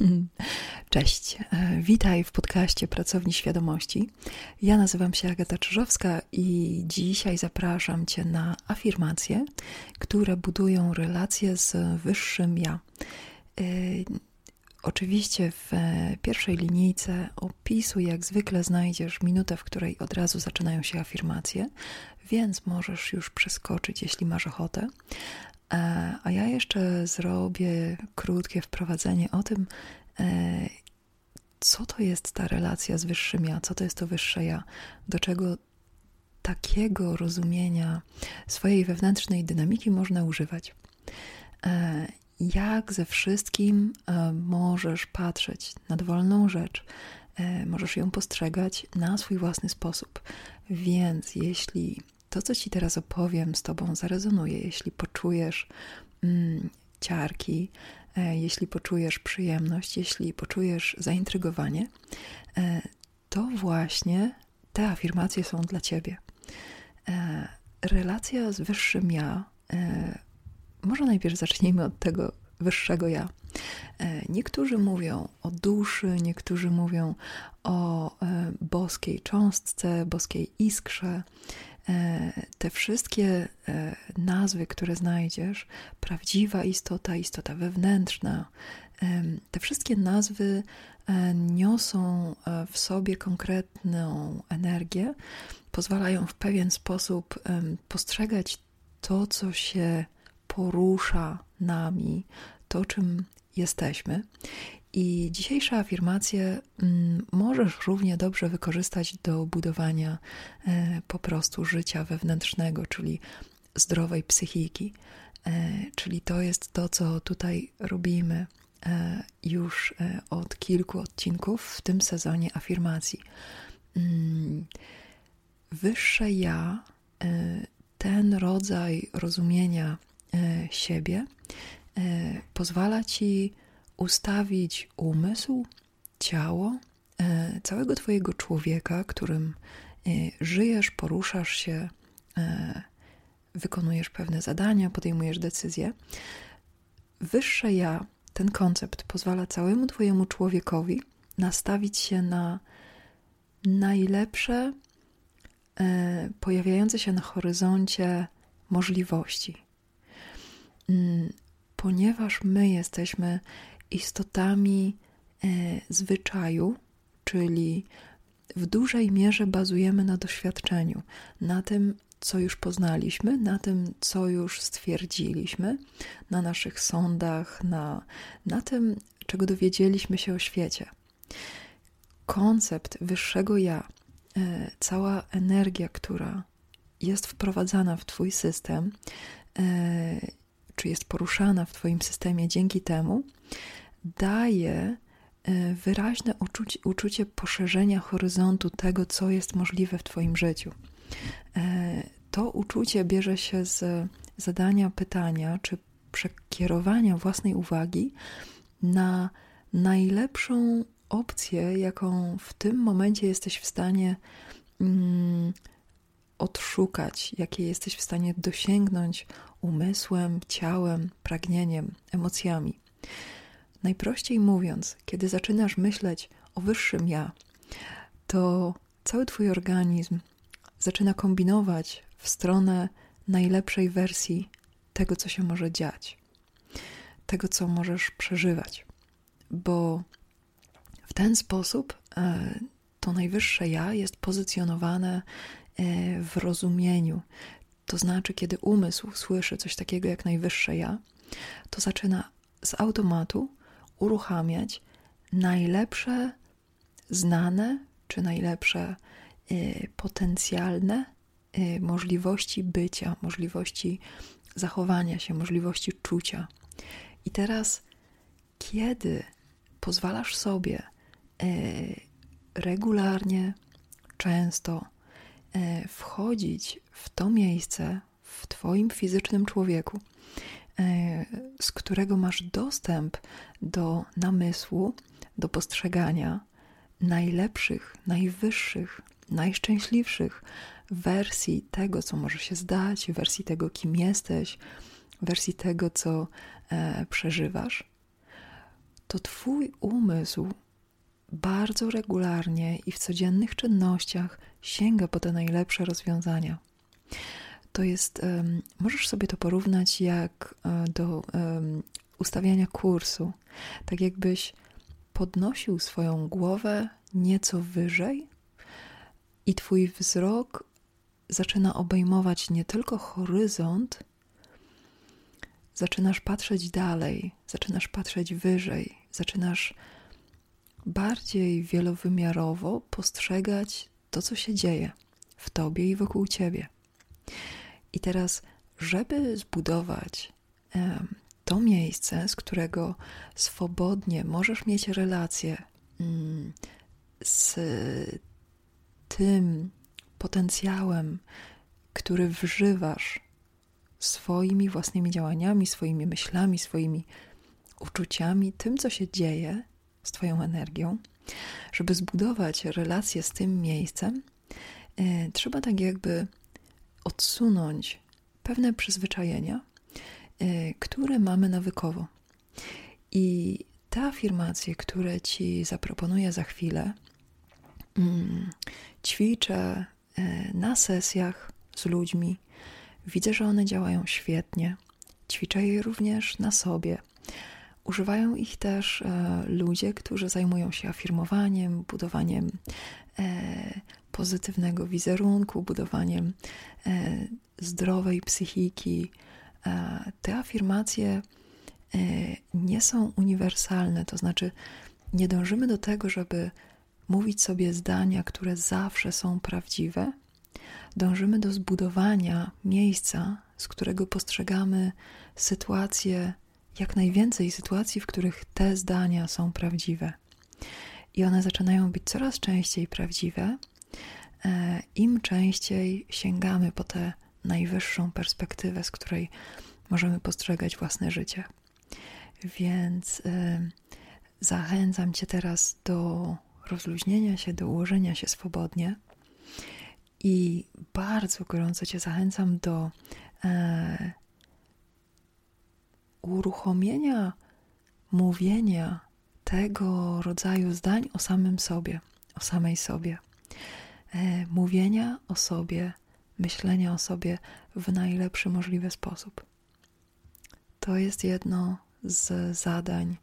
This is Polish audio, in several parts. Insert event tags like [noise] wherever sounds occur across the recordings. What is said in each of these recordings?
[laughs] Cześć, e, witaj w podcaście Pracowni Świadomości. Ja nazywam się Agata Czyżowska i dzisiaj zapraszam Cię na afirmacje, które budują relacje z wyższym ja. E, oczywiście w pierwszej linijce opisu, jak zwykle, znajdziesz minutę, w której od razu zaczynają się afirmacje, więc możesz już przeskoczyć, jeśli masz ochotę. E, a ja jeszcze zrobię krótkie wprowadzenie o tym, e, co to jest ta relacja z wyższym ja, co to jest to wyższe ja, do czego takiego rozumienia swojej wewnętrznej dynamiki można używać. E, jak ze wszystkim możesz patrzeć na dowolną rzecz, możesz ją postrzegać na swój własny sposób. Więc jeśli to, co ci teraz opowiem, z tobą zarezonuje, jeśli poczujesz mm, ciarki, e, jeśli poczujesz przyjemność, jeśli poczujesz zaintrygowanie, e, to właśnie te afirmacje są dla ciebie. E, relacja z wyższym ja, e, może najpierw zacznijmy od tego wyższego ja. E, niektórzy mówią o duszy, niektórzy mówią o e, boskiej cząstce, boskiej iskrze. E, te wszystkie e, nazwy, które znajdziesz, prawdziwa istota, istota wewnętrzna, te wszystkie nazwy e, niosą w sobie konkretną energię, pozwalają w pewien sposób postrzegać to, co się porusza nami, to, czym jesteśmy. I dzisiejsze afirmacje mm, możesz równie dobrze wykorzystać do budowania e, po prostu życia wewnętrznego, czyli zdrowej psychiki. E, czyli to jest to, co tutaj robimy e, już od kilku odcinków w tym sezonie afirmacji. Mm, wyższe ja, ten rodzaj rozumienia siebie pozwala ci ustawić umysł, ciało, e, całego Twojego człowieka, którym e, żyjesz, poruszasz się, e, wykonujesz pewne zadania, podejmujesz decyzje. Wyższe ja, ten koncept pozwala całemu Twojemu człowiekowi nastawić się na najlepsze pojawiające się na horyzoncie możliwości. Mm, ponieważ my jesteśmy istotami e, zwyczaju, czyli w dużej mierze bazujemy na doświadczeniu, na tym, co już poznaliśmy, na tym, co już stwierdziliśmy, na naszych sądach, na, na tym, czego dowiedzieliśmy się o świecie. Koncept wyższego ja, e, cała energia, która jest wprowadzana w Twój system, e, czy jest poruszana w Twoim systemie dzięki temu, daje e, wyraźne uczucie, uczucie poszerzenia horyzontu tego, co jest możliwe w Twoim życiu. E, to uczucie bierze się z zadania pytania, czy przekierowania własnej uwagi na najlepszą opcję, jaką w tym momencie jesteś w stanie mm, odszukać, jakie jesteś w stanie dosięgnąć umysłem, ciałem, pragnieniem, emocjami. Najprościej mówiąc, kiedy zaczynasz myśleć o wyższym ja, to cały Twój organizm zaczyna kombinować w stronę najlepszej wersji tego, co się może dziać, tego, co możesz przeżywać, bo w ten sposób e, to najwyższe ja jest pozycjonowane e, w rozumieniu. To znaczy, kiedy umysł słyszy coś takiego jak najwyższe ja, to zaczyna z automatu uruchamiać najlepsze znane czy najlepsze y, potencjalne y, możliwości bycia, możliwości zachowania się, możliwości czucia. I teraz, kiedy pozwalasz sobie y, regularnie, często wchodzić w to miejsce w Twoim fizycznym człowieku, z którego masz dostęp do namysłu, do postrzegania najlepszych, najwyższych, najszczęśliwszych wersji tego, co może się zdać, wersji tego, kim jesteś, wersji tego, co e, przeżywasz, to Twój umysł bardzo regularnie i w codziennych czynnościach sięga po te najlepsze rozwiązania. To jest, możesz sobie to porównać jak e, do ustawiania kursu. Tak jakbyś podnosił swoją głowę nieco wyżej i Twój wzrok zaczyna obejmować nie tylko horyzont, zaczynasz patrzeć dalej, zaczynasz patrzeć wyżej, zaczynasz bardziej wielowymiarowo postrzegać to, co się dzieje w tobie i wokół ciebie. I teraz, żeby zbudować to miejsce, z którego swobodnie możesz mieć relacje mm, z tym potencjałem, który wżywasz swoimi własnymi działaniami, swoimi myślami, swoimi uczuciami, tym, co się dzieje z Twoją energią, żeby zbudować relację z tym miejscem, yy, trzeba tak jakby odsunąć pewne przyzwyczajenia, yy, które mamy nawykowo. I te afirmacje, które Ci zaproponuję za chwilę, yy, ćwiczę y, na sesjach z ludźmi, Widzę, że one działają świetnie. Ćwiczę je również na sobie. Używają ich też e, ludzie, którzy zajmują się afirmowaniem, budowaniem pozytywnego wizerunku, budowaniem e, zdrowej psychiki. E, te afirmacje e, nie są uniwersalne, to znaczy nie dążymy do tego, żeby mówić sobie zdania, które zawsze są prawdziwe, dążymy do zbudowania miejsca, z którego postrzegamy sytuacje, jak najwięcej sytuacji, w których te zdania są prawdziwe. I one zaczynają być coraz częściej prawdziwe, e, im częściej sięgamy po tę najwyższą perspektywę, z której możemy postrzegać własne życie. Więc e, zachęcam Cię teraz do rozluźnienia się, do ułożenia się swobodnie i bardzo gorąco Cię zachęcam do e, uruchomienia mówienia tego rodzaju zdań o samym sobie, o samej sobie. E, mówienia o sobie, myślenia o sobie w najlepszy możliwy sposób. To jest jedno z zadań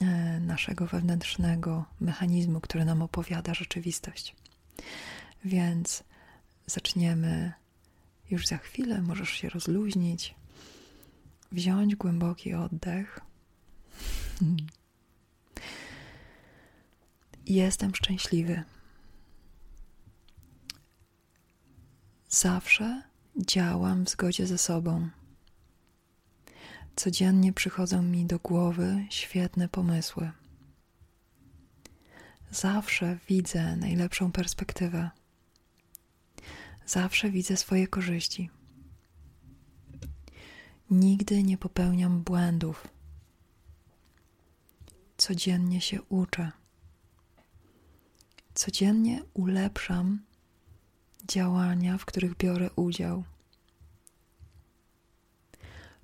e, naszego wewnętrznego mechanizmu, który nam opowiada rzeczywistość. Więc zaczniemy już za chwilę. Możesz się rozluźnić, wziąć głęboki oddech. Jestem szczęśliwy. Zawsze działam w zgodzie ze sobą. Codziennie przychodzą mi do głowy świetne pomysły. Zawsze widzę najlepszą perspektywę. Zawsze widzę swoje korzyści. Nigdy nie popełniam błędów. Codziennie się uczę. Codziennie ulepszam działania, w których biorę udział.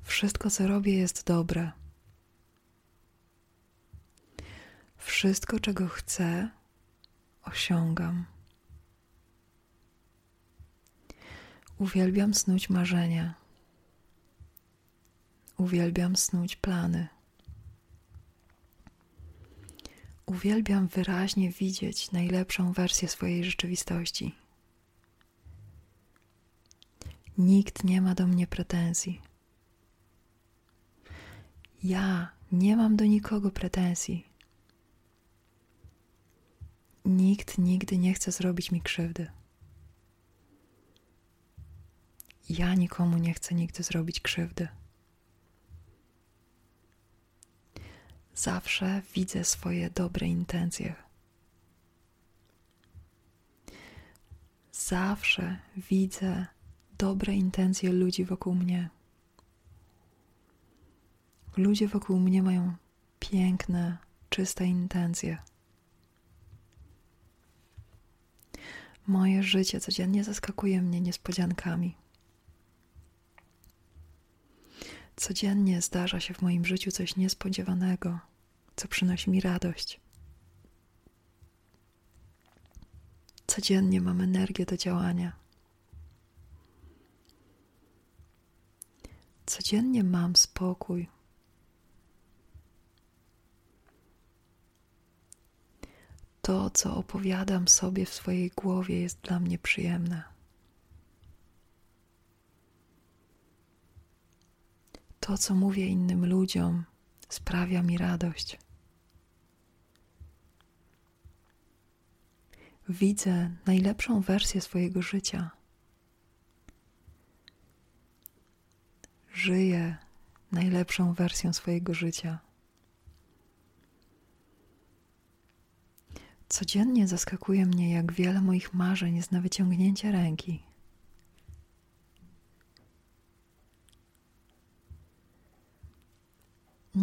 Wszystko, co robię, jest dobre. Wszystko, czego chcę, osiągam. Uwielbiam snuć marzenia. Uwielbiam snuć plany. Uwielbiam wyraźnie widzieć najlepszą wersję swojej rzeczywistości. Nikt nie ma do mnie pretensji. Ja nie mam do nikogo pretensji. Nikt nigdy nie chce zrobić mi krzywdy. Ja nikomu nie chcę nigdy zrobić krzywdy. Zawsze widzę swoje dobre intencje. Zawsze widzę dobre intencje ludzi wokół mnie. Ludzie wokół mnie mają piękne, czyste intencje. Moje życie codziennie zaskakuje mnie niespodziankami. Codziennie zdarza się w moim życiu coś niespodziewanego, co przynosi mi radość. Codziennie mam energię do działania. Codziennie mam spokój. To, co opowiadam sobie w swojej głowie, jest dla mnie przyjemne. To, co mówię innym ludziom, sprawia mi radość. Widzę najlepszą wersję swojego życia. Żyję najlepszą wersją swojego życia. Codziennie zaskakuje mnie, jak wiele moich marzeń jest na wyciągnięcie ręki.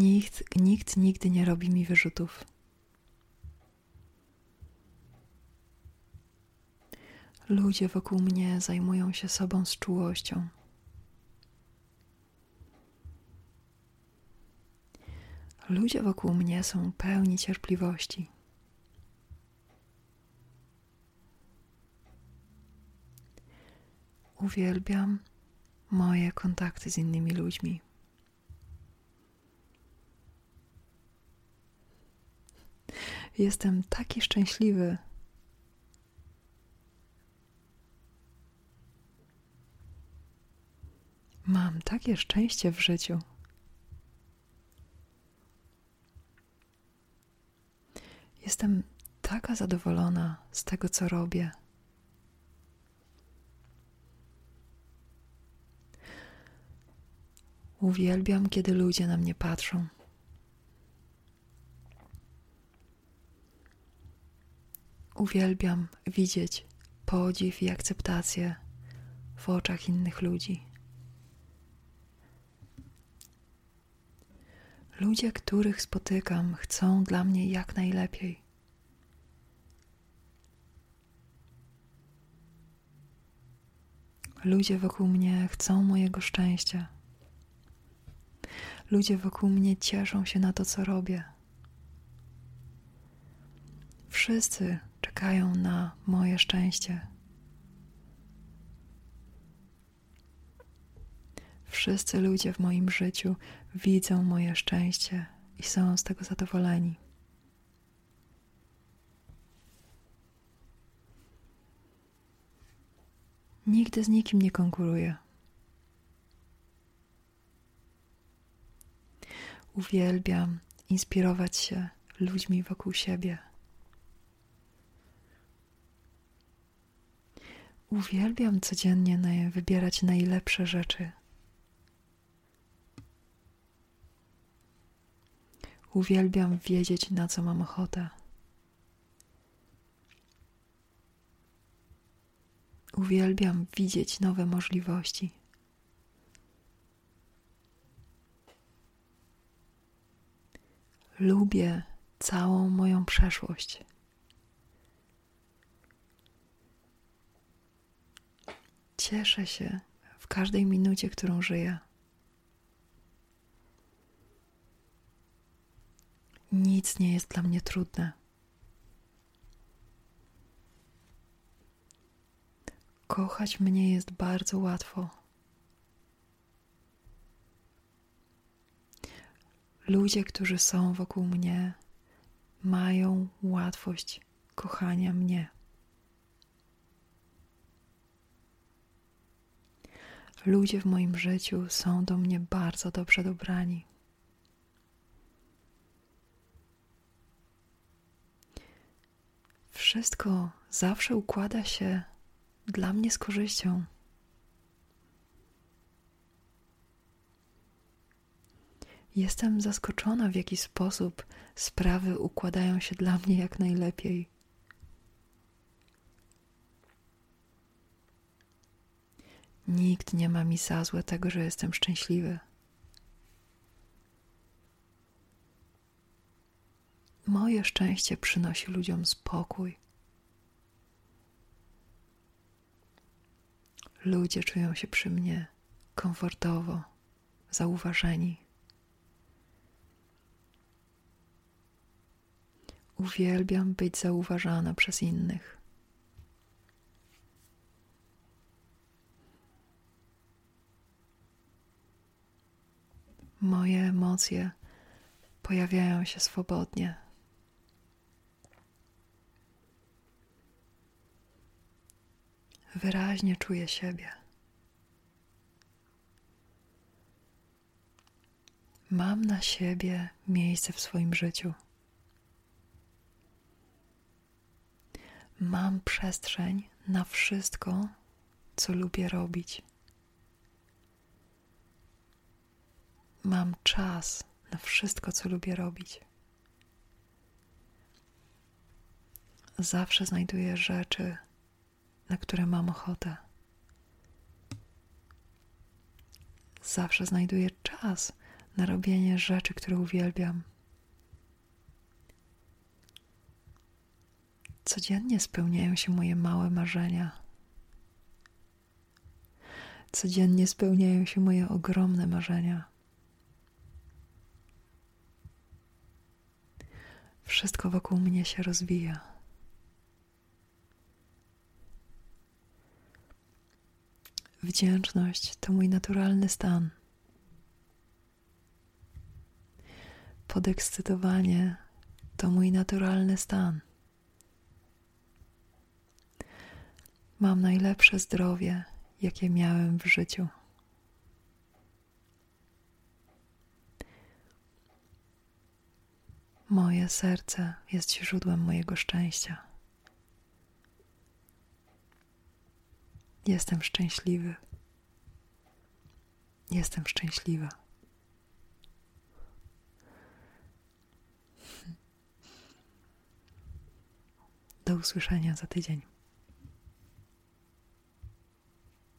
Nikt, nikt nigdy nie robi mi wyrzutów. Ludzie wokół mnie zajmują się sobą z czułością. Ludzie wokół mnie są pełni cierpliwości. Uwielbiam moje kontakty z innymi ludźmi. Jestem taki szczęśliwy. Mam takie szczęście w życiu. Jestem taka zadowolona z tego, co robię. Uwielbiam, kiedy ludzie na mnie patrzą. Uwielbiam widzieć podziw i akceptację w oczach innych ludzi. Ludzie, których spotykam, chcą dla mnie jak najlepiej. Ludzie wokół mnie chcą mojego szczęścia. Ludzie wokół mnie cieszą się na to, co robię. Wszyscy czekają na moje szczęście. Wszyscy ludzie w moim życiu widzą moje szczęście i są z tego zadowoleni. Nigdy z nikim nie konkuruję. Uwielbiam inspirować się ludźmi wokół siebie. Uwielbiam codziennie wybierać najlepsze rzeczy. Uwielbiam wiedzieć, na co mam ochotę. Uwielbiam widzieć nowe możliwości. Lubię całą moją przeszłość. Cieszę się w każdej minucie, którą żyję. Nic nie jest dla mnie trudne. Kochać mnie jest bardzo łatwo. Ludzie, którzy są wokół mnie, mają łatwość kochania mnie. Ludzie w moim życiu są do mnie bardzo dobrze dobrani. Wszystko zawsze układa się dla mnie z korzyścią. Jestem zaskoczona, w jaki sposób sprawy układają się dla mnie jak najlepiej. Nikt nie ma mi za złe tego, że jestem szczęśliwy. Moje szczęście przynosi ludziom spokój. Ludzie czują się przy mnie komfortowo, zauważeni. Uwielbiam być zauważana przez innych. Moje emocje pojawiają się swobodnie. Wyraźnie czuję siebie. Mam na siebie miejsce w swoim życiu. Mam przestrzeń na wszystko, co lubię robić. Mam czas na wszystko, co lubię robić. Zawsze znajduję rzeczy, na które mam ochotę. Zawsze znajduję czas na robienie rzeczy, które uwielbiam. Codziennie spełniają się moje małe marzenia. Codziennie spełniają się moje ogromne marzenia. Wszystko wokół mnie się rozwija. Wdzięczność to mój naturalny stan. Podekscytowanie to mój naturalny stan. Mam najlepsze zdrowie, jakie miałem w życiu. Moje serce jest źródłem mojego szczęścia. Jestem szczęśliwy. Jestem szczęśliwa. Do usłyszenia za tydzień.